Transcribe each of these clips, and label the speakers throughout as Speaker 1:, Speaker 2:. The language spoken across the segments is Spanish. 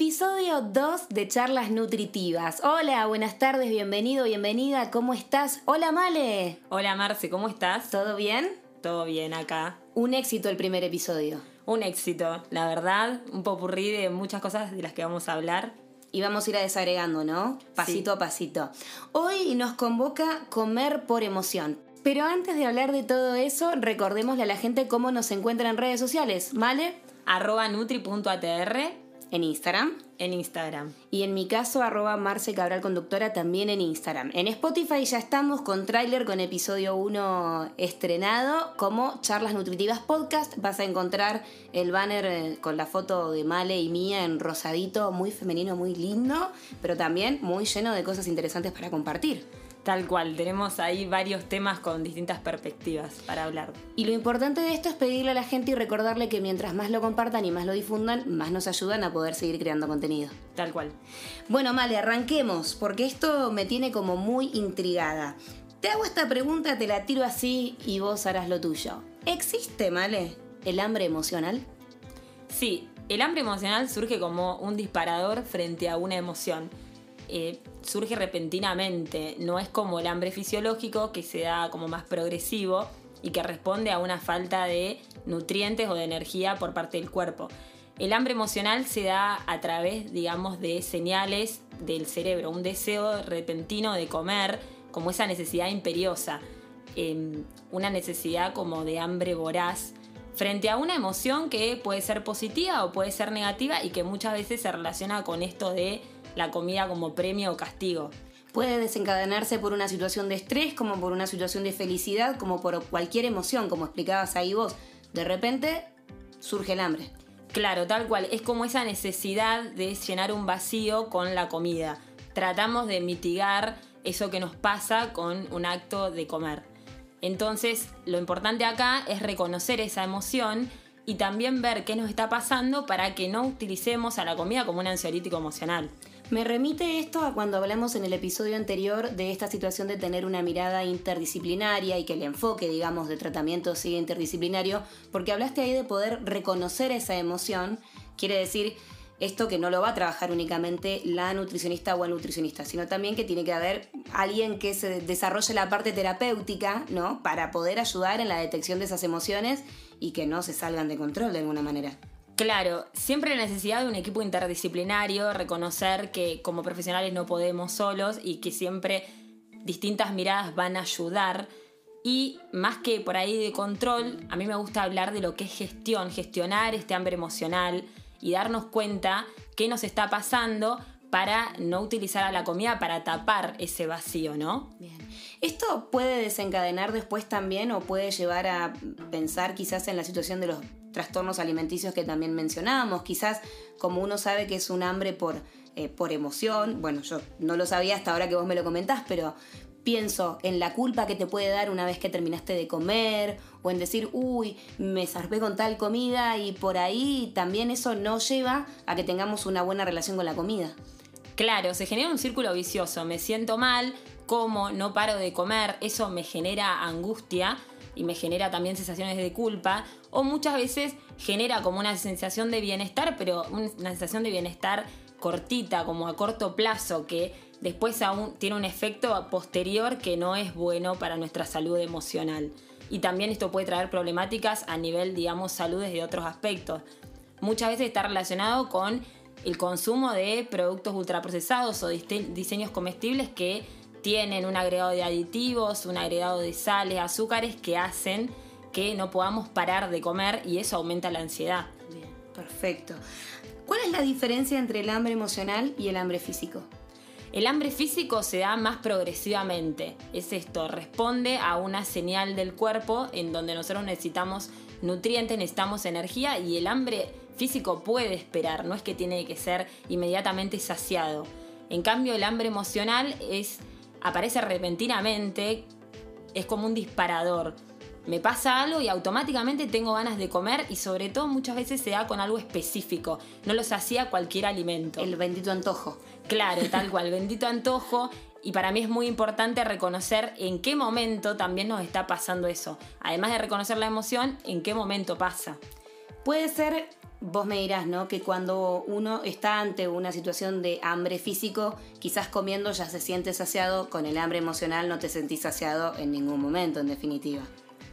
Speaker 1: Episodio 2 de Charlas Nutritivas. Hola, buenas tardes, bienvenido, bienvenida, ¿cómo estás? Hola Male.
Speaker 2: Hola Marce, ¿cómo estás?
Speaker 1: ¿Todo bien?
Speaker 2: Todo bien acá.
Speaker 1: Un éxito el primer episodio.
Speaker 2: Un éxito, la verdad, un popurrí de muchas cosas de las que vamos a hablar.
Speaker 1: Y vamos a ir a desagregando, ¿no? Pasito a pasito. Hoy nos convoca comer por emoción. Pero antes de hablar de todo eso, recordémosle a la gente cómo nos encuentra en redes sociales. ¿Male?
Speaker 2: Arroba nutri.atr
Speaker 1: en Instagram.
Speaker 2: En Instagram.
Speaker 1: Y en mi caso, arroba Marce Cabral Conductora también en Instagram. En Spotify ya estamos con tráiler con episodio 1 estrenado como Charlas Nutritivas Podcast. Vas a encontrar el banner eh, con la foto de Male y mía en rosadito, muy femenino, muy lindo, pero también muy lleno de cosas interesantes para compartir.
Speaker 2: Tal cual, tenemos ahí varios temas con distintas perspectivas para hablar.
Speaker 1: Y lo importante de esto es pedirle a la gente y recordarle que mientras más lo compartan y más lo difundan, más nos ayudan a poder seguir creando contenido.
Speaker 2: Tal cual.
Speaker 1: Bueno, Male, arranquemos, porque esto me tiene como muy intrigada. Te hago esta pregunta, te la tiro así y vos harás lo tuyo. ¿Existe, Male, el hambre emocional?
Speaker 2: Sí, el hambre emocional surge como un disparador frente a una emoción eh, surge repentinamente, no es como el hambre fisiológico que se da como más progresivo y que responde a una falta de nutrientes o de energía por parte del cuerpo. El hambre emocional se da a través, digamos, de señales del cerebro, un deseo repentino de comer, como esa necesidad imperiosa, em, una necesidad como de hambre voraz, frente a una emoción que puede ser positiva o puede ser negativa y que muchas veces se relaciona con esto de la comida como premio o castigo.
Speaker 1: Puede desencadenarse por una situación de estrés, como por una situación de felicidad, como por cualquier emoción, como explicabas ahí vos. De repente surge el hambre.
Speaker 2: Claro, tal cual. Es como esa necesidad de llenar un vacío con la comida. Tratamos de mitigar eso que nos pasa con un acto de comer. Entonces, lo importante acá es reconocer esa emoción y también ver qué nos está pasando para que no utilicemos a la comida como un ansiolítico emocional.
Speaker 1: Me remite esto a cuando hablamos en el episodio anterior de esta situación de tener una mirada interdisciplinaria y que el enfoque, digamos, de tratamiento siga interdisciplinario, porque hablaste ahí de poder reconocer esa emoción, quiere decir esto que no lo va a trabajar únicamente la nutricionista o el nutricionista, sino también que tiene que haber alguien que se desarrolle la parte terapéutica, ¿no? Para poder ayudar en la detección de esas emociones y que no se salgan de control de alguna manera.
Speaker 2: Claro, siempre la necesidad de un equipo interdisciplinario, reconocer que como profesionales no podemos solos y que siempre distintas miradas van a ayudar. Y más que por ahí de control, a mí me gusta hablar de lo que es gestión, gestionar este hambre emocional y darnos cuenta qué nos está pasando para no utilizar a la comida para tapar ese vacío, ¿no?
Speaker 1: Bien. Esto puede desencadenar después también o puede llevar a pensar quizás en la situación de los trastornos alimenticios que también mencionábamos. Quizás como uno sabe que es un hambre por, eh, por emoción, bueno, yo no lo sabía hasta ahora que vos me lo comentás, pero pienso en la culpa que te puede dar una vez que terminaste de comer o en decir, uy, me zarpé con tal comida y por ahí también eso no lleva a que tengamos una buena relación con la comida.
Speaker 2: Claro, se genera un círculo vicioso, me siento mal, como, no paro de comer, eso me genera angustia y me genera también sensaciones de culpa, o muchas veces genera como una sensación de bienestar, pero una sensación de bienestar cortita, como a corto plazo, que después aún tiene un efecto posterior que no es bueno para nuestra salud emocional. Y también esto puede traer problemáticas a nivel, digamos, salud de otros aspectos. Muchas veces está relacionado con el consumo de productos ultraprocesados o diseños comestibles que tienen un agregado de aditivos, un agregado de sales, azúcares que hacen que no podamos parar de comer y eso aumenta la ansiedad.
Speaker 1: Bien, perfecto. ¿Cuál es la diferencia entre el hambre emocional y el hambre físico?
Speaker 2: El hambre físico se da más progresivamente. Es esto, responde a una señal del cuerpo en donde nosotros necesitamos nutrientes, necesitamos energía y el hambre físico puede esperar, no es que tiene que ser inmediatamente saciado. En cambio, el hambre emocional es aparece repentinamente, es como un disparador. Me pasa algo y automáticamente tengo ganas de comer y sobre todo muchas veces se da con algo específico. No los hacía cualquier alimento.
Speaker 1: El bendito antojo.
Speaker 2: Claro, tal cual, bendito antojo. Y para mí es muy importante reconocer en qué momento también nos está pasando eso. Además de reconocer la emoción, en qué momento pasa.
Speaker 1: Puede ser vos me dirás, ¿no? Que cuando uno está ante una situación de hambre físico, quizás comiendo ya se siente saciado, con el hambre emocional no te sentís saciado en ningún momento, en definitiva.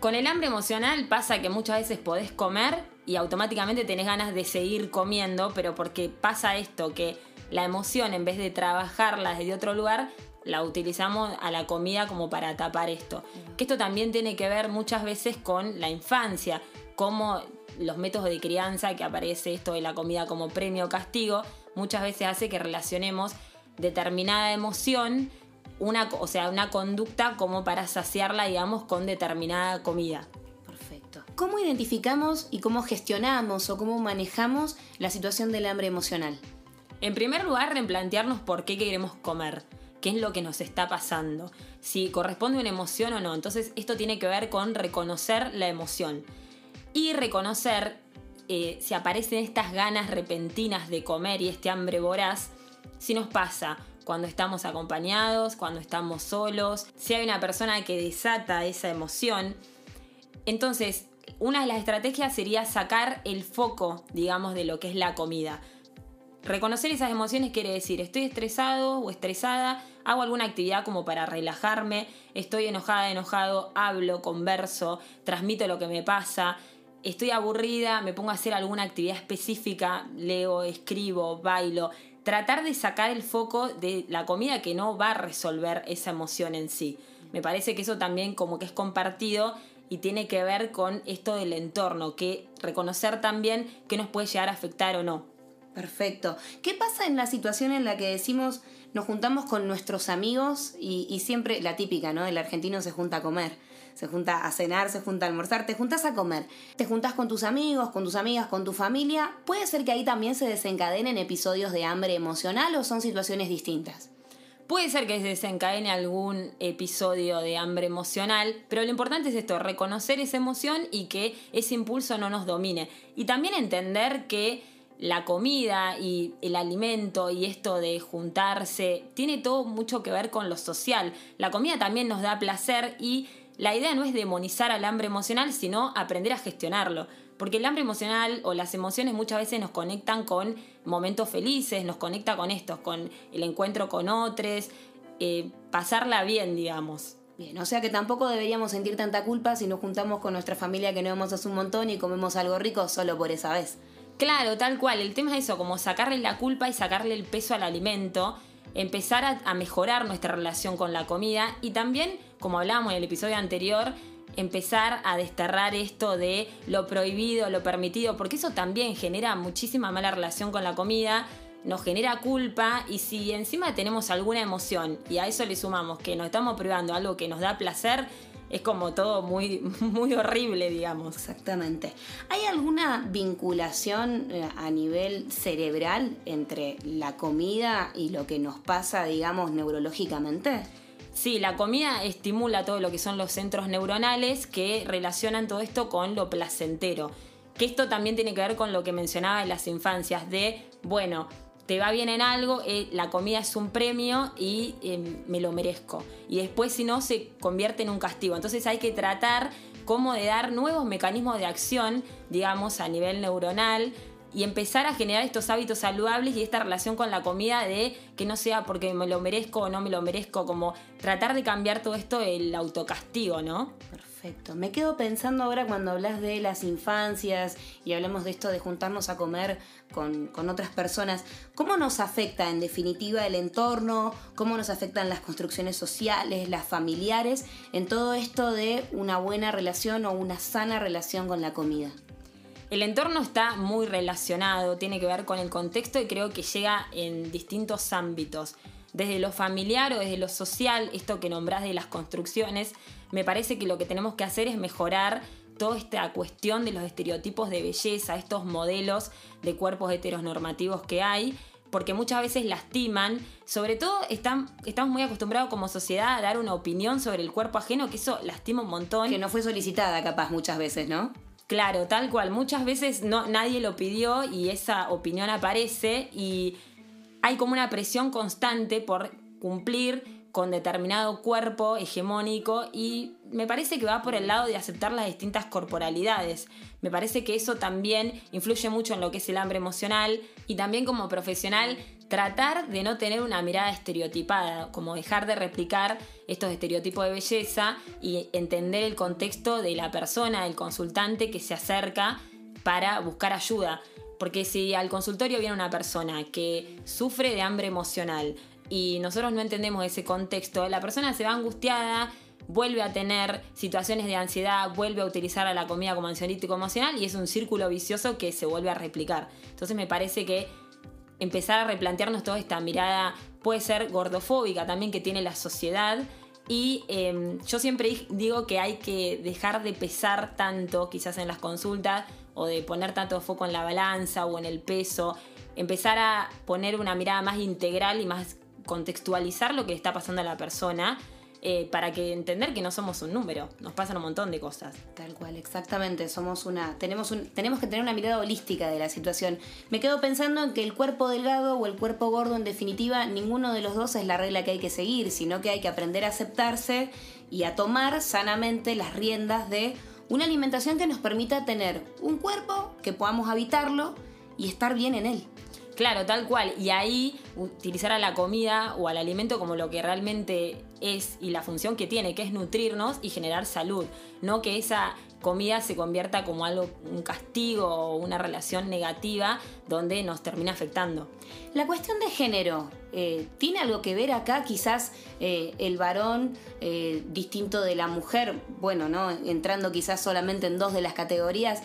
Speaker 2: Con el hambre emocional pasa que muchas veces podés comer y automáticamente tenés ganas de seguir comiendo, pero porque pasa esto, que la emoción en vez de trabajarla desde otro lugar, la utilizamos a la comida como para tapar esto. Que esto también tiene que ver muchas veces con la infancia, como los métodos de crianza que aparece esto de la comida como premio o castigo, muchas veces hace que relacionemos determinada emoción, una, o sea, una conducta como para saciarla, digamos, con determinada comida.
Speaker 1: Perfecto. ¿Cómo identificamos y cómo gestionamos o cómo manejamos la situación del hambre emocional?
Speaker 2: En primer lugar, replantearnos por qué queremos comer qué es lo que nos está pasando, si corresponde una emoción o no. Entonces esto tiene que ver con reconocer la emoción y reconocer eh, si aparecen estas ganas repentinas de comer y este hambre voraz, si nos pasa cuando estamos acompañados, cuando estamos solos, si hay una persona que desata esa emoción. Entonces, una de las estrategias sería sacar el foco, digamos, de lo que es la comida. Reconocer esas emociones quiere decir, estoy estresado o estresada, hago alguna actividad como para relajarme, estoy enojada, enojado, hablo, converso, transmito lo que me pasa, estoy aburrida, me pongo a hacer alguna actividad específica, leo, escribo, bailo, tratar de sacar el foco de la comida que no va a resolver esa emoción en sí. Me parece que eso también como que es compartido y tiene que ver con esto del entorno, que reconocer también que nos puede llegar a afectar o no.
Speaker 1: Perfecto. ¿Qué pasa en la situación en la que decimos nos juntamos con nuestros amigos y, siempre la típica, ¿no? El argentino se junta a comer, se junta a cenar, se junta a almorzar, te juntas a comer, te juntas con tus amigos, con tus amigas, con tu familia. ¿Puede ser que ahí también se desencadenen episodios de hambre emocional o son situaciones distintas?
Speaker 2: Puede ser que se desencadene algún episodio de hambre emocional, pero lo importante es esto, reconocer esa emoción y que ese impulso no nos domine. Y también entender que la comida y el alimento y esto de juntarse, tiene todo mucho que ver con lo social. La comida también nos da placer y la idea no es demonizar al hambre emocional, sino aprender a gestionarlo. Porque el hambre emocional o las emociones muchas veces nos conectan con momentos felices, nos conecta con estos, con el encuentro con otros, eh, pasarla bien, digamos.
Speaker 1: Bien, o sea que tampoco deberíamos sentir tanta culpa si nos juntamos con nuestra familia que no vemos hace un montón y comemos algo rico solo por esa vez.
Speaker 2: Claro, tal cual. El tema es eso, como sacarle la culpa y sacarle el peso al alimento, empezar a, mejorar nuestra relación con la comida y también, como hablábamos en el episodio anterior, empezar a desterrar esto de lo prohibido, lo permitido, porque eso también genera muchísima mala relación con la comida, nos genera culpa y si encima tenemos alguna emoción y a eso le sumamos que nos estamos privando algo que nos da placer, es como todo muy, muy horrible, digamos.
Speaker 1: Exactamente. ¿Hay alguna vinculación eh, a nivel cerebral entre la comida y lo que nos pasa, digamos, neurológicamente?
Speaker 2: Sí, la comida estimula todo lo que son los centros neuronales que relacionan todo esto con lo placentero. Que esto también tiene que ver con lo que mencionaba en las infancias, de, bueno, te va bien en algo, eh, la comida es un premio y eh, me lo merezco. Y después si no se convierte en un castigo. Entonces hay que tratar como de dar nuevos mecanismos de acción, digamos, a nivel neuronal y empezar a generar estos hábitos saludables y esta relación con la comida de que no sea porque me lo merezco o no me lo merezco, como tratar de cambiar todo esto el autocastigo, ¿no?
Speaker 1: Perfecto. Me quedo pensando ahora cuando hablas de las infancias y hablamos de esto de juntarnos a comer con, otras personas, ¿cómo nos afecta en definitiva el entorno? ¿Cómo nos afectan las construcciones sociales, las familiares, en todo esto de una buena relación o una sana relación con la comida?
Speaker 2: El entorno está muy relacionado, tiene que ver con el contexto y creo que llega en distintos ámbitos desde lo familiar o desde lo social, esto que nombrás de las construcciones, me parece que lo que tenemos que hacer es mejorar toda esta cuestión de los estereotipos de belleza, estos modelos de cuerpos heteronormativos que hay, porque muchas veces lastiman, sobre todo estamos muy acostumbrados como sociedad a dar una opinión sobre el cuerpo ajeno, que eso lastima un montón.
Speaker 1: Que no fue solicitada capaz muchas veces, ¿no?
Speaker 2: Claro, tal cual. Muchas veces no, nadie lo pidió y esa opinión aparece y hay como una presión constante por cumplir con determinado cuerpo hegemónico y me parece que va por el lado de aceptar las distintas corporalidades. Me parece que eso también influye mucho en lo que es el hambre emocional y también como profesional tratar de no tener una mirada estereotipada, como dejar de replicar estos estereotipos de belleza y entender el contexto de la persona, del consultante que se acerca para buscar ayuda. Porque si al consultorio viene una persona que sufre de hambre emocional y nosotros no entendemos ese contexto, la persona se va angustiada, vuelve a tener situaciones de ansiedad, vuelve a utilizar a la comida como ansiolítico emocional y es un círculo vicioso que se vuelve a replicar. Entonces me parece que empezar a replantearnos toda esta mirada puede ser gordofóbica también que tiene la sociedad. Y em, yo siempre digo que hay que dejar de pesar tanto, quizás en las consultas, o de poner tanto foco en la balanza o en el peso. Empezar a poner una mirada más integral y más contextualizar lo que está pasando a la persona eh, para que entender que no somos un número, nos pasan un montón de cosas.
Speaker 1: Tal cual, exactamente, somos una, tenemos, un, tenemos que tener una mirada holística de la situación. Me quedo pensando en que el cuerpo delgado o el cuerpo gordo, en definitiva, ninguno de los dos es la regla que hay que seguir, sino que hay que aprender a aceptarse y a tomar sanamente las riendas de una alimentación que nos permita tener un cuerpo, que podamos habitarlo y estar bien en él.
Speaker 2: Claro, tal cual. Y ahí utilizar a la comida o al alimento como lo que realmente es y la función que tiene, que es nutrirnos y generar salud. No que esa comida se convierta como algo, un castigo o una relación negativa donde nos termina afectando.
Speaker 1: La cuestión de género, eh, ¿tiene algo que ver acá? Quizás eh, el varón eh, distinto de la mujer, bueno, ¿no? Entrando quizás solamente en dos de las categorías,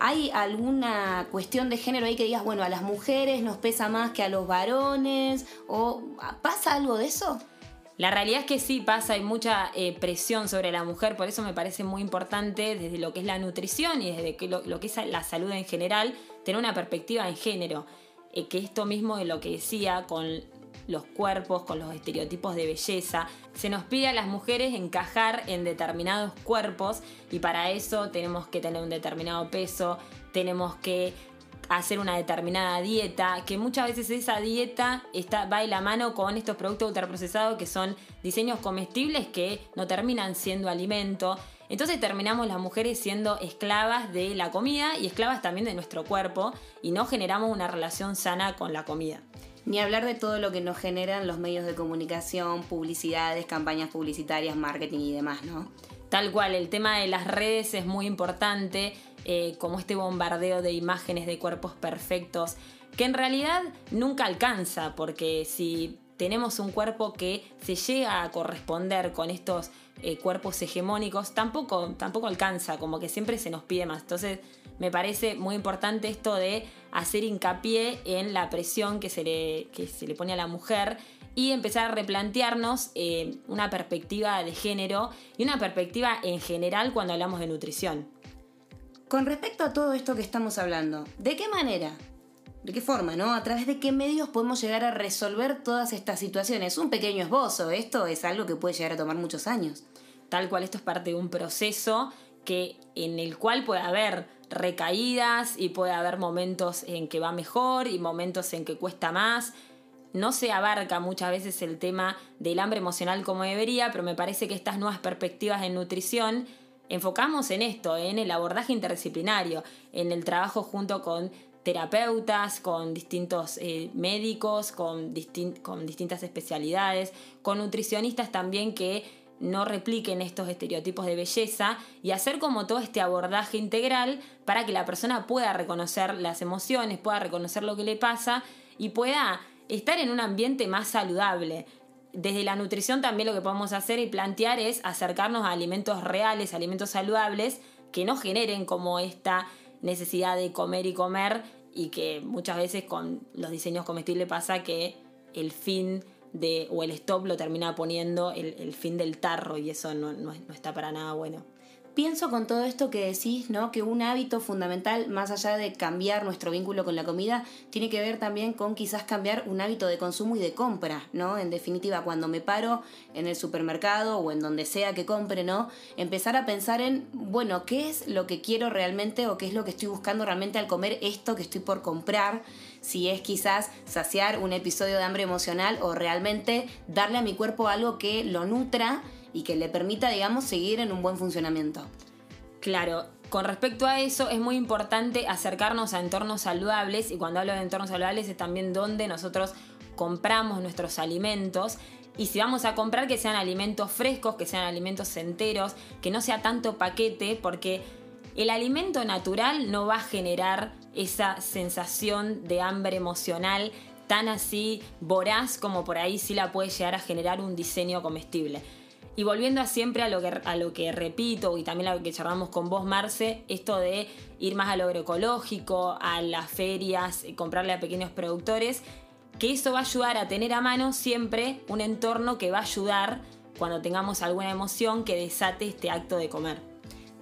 Speaker 1: ¿hay alguna cuestión de género ahí que digas, bueno, a las mujeres nos pesa más que a los varones? ¿O pasa algo de eso?
Speaker 2: La realidad es que sí pasa, hay mucha eh, presión sobre la mujer, por eso me parece muy importante desde lo que es la nutrición y desde lo, que es la salud en general, tener una perspectiva en género, eh, que esto mismo de lo que decía con los cuerpos, con los estereotipos de belleza, se nos pide a las mujeres encajar en determinados cuerpos y para eso tenemos que tener un determinado peso, tenemos que hacer una determinada dieta, que muchas veces esa dieta está, va de la mano con estos productos ultraprocesados que son diseños comestibles que no terminan siendo alimento. Entonces terminamos las mujeres siendo esclavas de la comida y esclavas también de nuestro cuerpo y no generamos una relación sana con la comida.
Speaker 1: Ni hablar de todo lo que nos generan los medios de comunicación, publicidades, campañas publicitarias, marketing y demás, ¿no?
Speaker 2: Tal cual, el tema de las redes es muy importante, eh, como este bombardeo de imágenes de cuerpos perfectos, que en realidad nunca alcanza, porque si tenemos un cuerpo que se llega a corresponder con estos eh, cuerpos hegemónicos, tampoco, tampoco alcanza, como que siempre se nos pide más. Entonces, me parece muy importante esto de hacer hincapié en la presión que se le, que se le pone a la mujer y empezar a replantearnos eh, una perspectiva de género y una perspectiva en general cuando hablamos de nutrición.
Speaker 1: Con respecto a todo esto que estamos hablando, ¿de qué manera? ¿De qué forma, no? ¿A través de qué medios podemos llegar a resolver todas estas situaciones? Un pequeño esbozo, esto es algo que puede llegar a tomar muchos años.
Speaker 2: Tal cual, esto es parte de un proceso que, en el cual puede haber recaídas y puede haber momentos en que va mejor y momentos en que cuesta más no se abarca muchas veces el tema del hambre emocional como debería, pero me parece que estas nuevas perspectivas en nutrición enfocamos en esto, en el abordaje interdisciplinario, en el trabajo junto con terapeutas, con distintos eh, médicos, con, con distintas especialidades, con nutricionistas también que no repliquen estos estereotipos de belleza y hacer como todo este abordaje integral para que la persona pueda reconocer las emociones, pueda reconocer lo que le pasa y pueda estar en un ambiente más saludable. Desde la nutrición también lo que podemos hacer y plantear es acercarnos a alimentos reales, alimentos saludables, que no generen como esta necesidad de comer y comer y que muchas veces con los diseños comestibles pasa que el fin de, o el stop lo termina poniendo el, fin del tarro y eso no, no está para nada bueno.
Speaker 1: Pienso con todo esto que decís, ¿no? Que un hábito fundamental, más allá de cambiar nuestro vínculo con la comida, tiene que ver también con quizás cambiar un hábito de consumo y de compra, ¿no? En definitiva, cuando me paro en el supermercado o en donde sea que compre, ¿no? Empezar a pensar en, bueno, ¿qué es lo que quiero realmente o qué es lo que estoy buscando realmente al comer esto que estoy por comprar? Si es quizás saciar un episodio de hambre emocional o realmente darle a mi cuerpo algo que lo nutra y que le permita, digamos, seguir en un buen funcionamiento.
Speaker 2: Claro, con respecto a eso es muy importante acercarnos a entornos saludables y cuando hablo de entornos saludables es también donde nosotros compramos nuestros alimentos y si vamos a comprar que sean alimentos frescos, que sean alimentos enteros, que no sea tanto paquete porque el alimento natural no va a generar esa sensación de hambre emocional tan así voraz como por ahí sí la puede llegar a generar un diseño comestible. Y volviendo a siempre a lo, que, a lo que repito y también a lo que charlamos con vos, Marce, esto de ir más a lo agroecológico, a las ferias, comprarle a pequeños productores, que eso va a ayudar a tener a mano siempre un entorno que va a ayudar cuando tengamos alguna emoción que desate este acto de comer.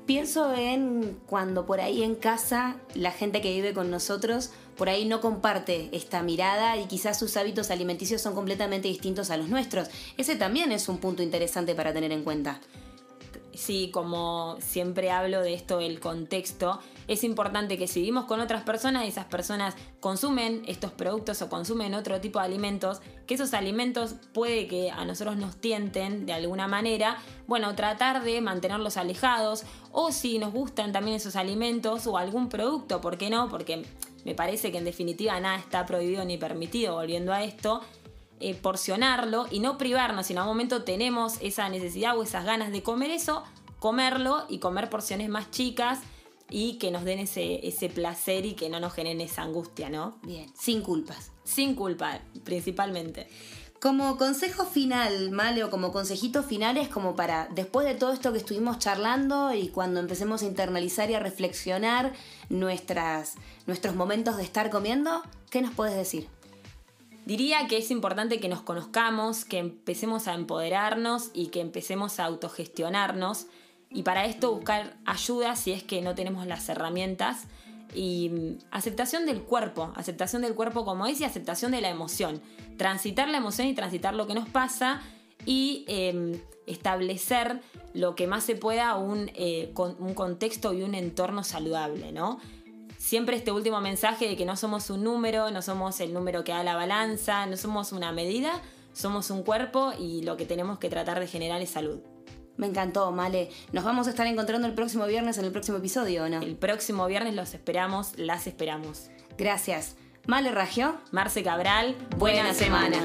Speaker 1: Pienso en cuando por ahí en casa la gente que vive con nosotros por ahí no comparte esta mirada y quizás sus hábitos alimenticios son completamente distintos a los nuestros. Ese también es un punto interesante para tener en cuenta.
Speaker 2: Sí, como siempre hablo de esto, el contexto, es importante que si vivimos con otras personas y esas personas consumen estos productos o consumen otro tipo de alimentos, que esos alimentos puede que a nosotros nos tienten de alguna manera, bueno, tratar de mantenerlos alejados o si nos gustan también esos alimentos o algún producto, ¿por qué no? Porque me parece que en definitiva nada está prohibido ni permitido, volviendo a esto, eh, porcionarlo y no privarnos, si en algún momento tenemos esa necesidad o esas ganas de comer eso, comerlo y comer porciones más chicas y que nos den ese, ese placer y que no nos generen esa angustia, ¿no?
Speaker 1: Bien, sin culpas.
Speaker 2: Sin culpa, principalmente.
Speaker 1: Como consejo final, Male, o como consejitos finales, como para después de todo esto que estuvimos charlando y cuando empecemos a internalizar y a reflexionar nuestras, nuestros momentos de estar comiendo, ¿qué nos puedes decir?
Speaker 2: Diría que es importante que nos conozcamos, que empecemos a empoderarnos y que empecemos a autogestionarnos. Y para esto buscar ayuda si es que no tenemos las herramientas y mm, aceptación del cuerpo, aceptación del cuerpo como es y aceptación de la emoción. Transitar la emoción y transitar lo que nos pasa y em, establecer lo que más se pueda un, eh, un contexto y un entorno saludable, ¿no? Siempre este último mensaje de que no somos un número, no somos el número que da la balanza, no somos una medida, somos un cuerpo y lo que tenemos que tratar de generar es salud.
Speaker 1: Me encantó, Male. Nos vamos a estar encontrando el próximo viernes en el próximo episodio, no?
Speaker 2: El próximo viernes los esperamos, las esperamos.
Speaker 1: Gracias. Male Ragio.
Speaker 2: Marce Cabral. Buena, semana.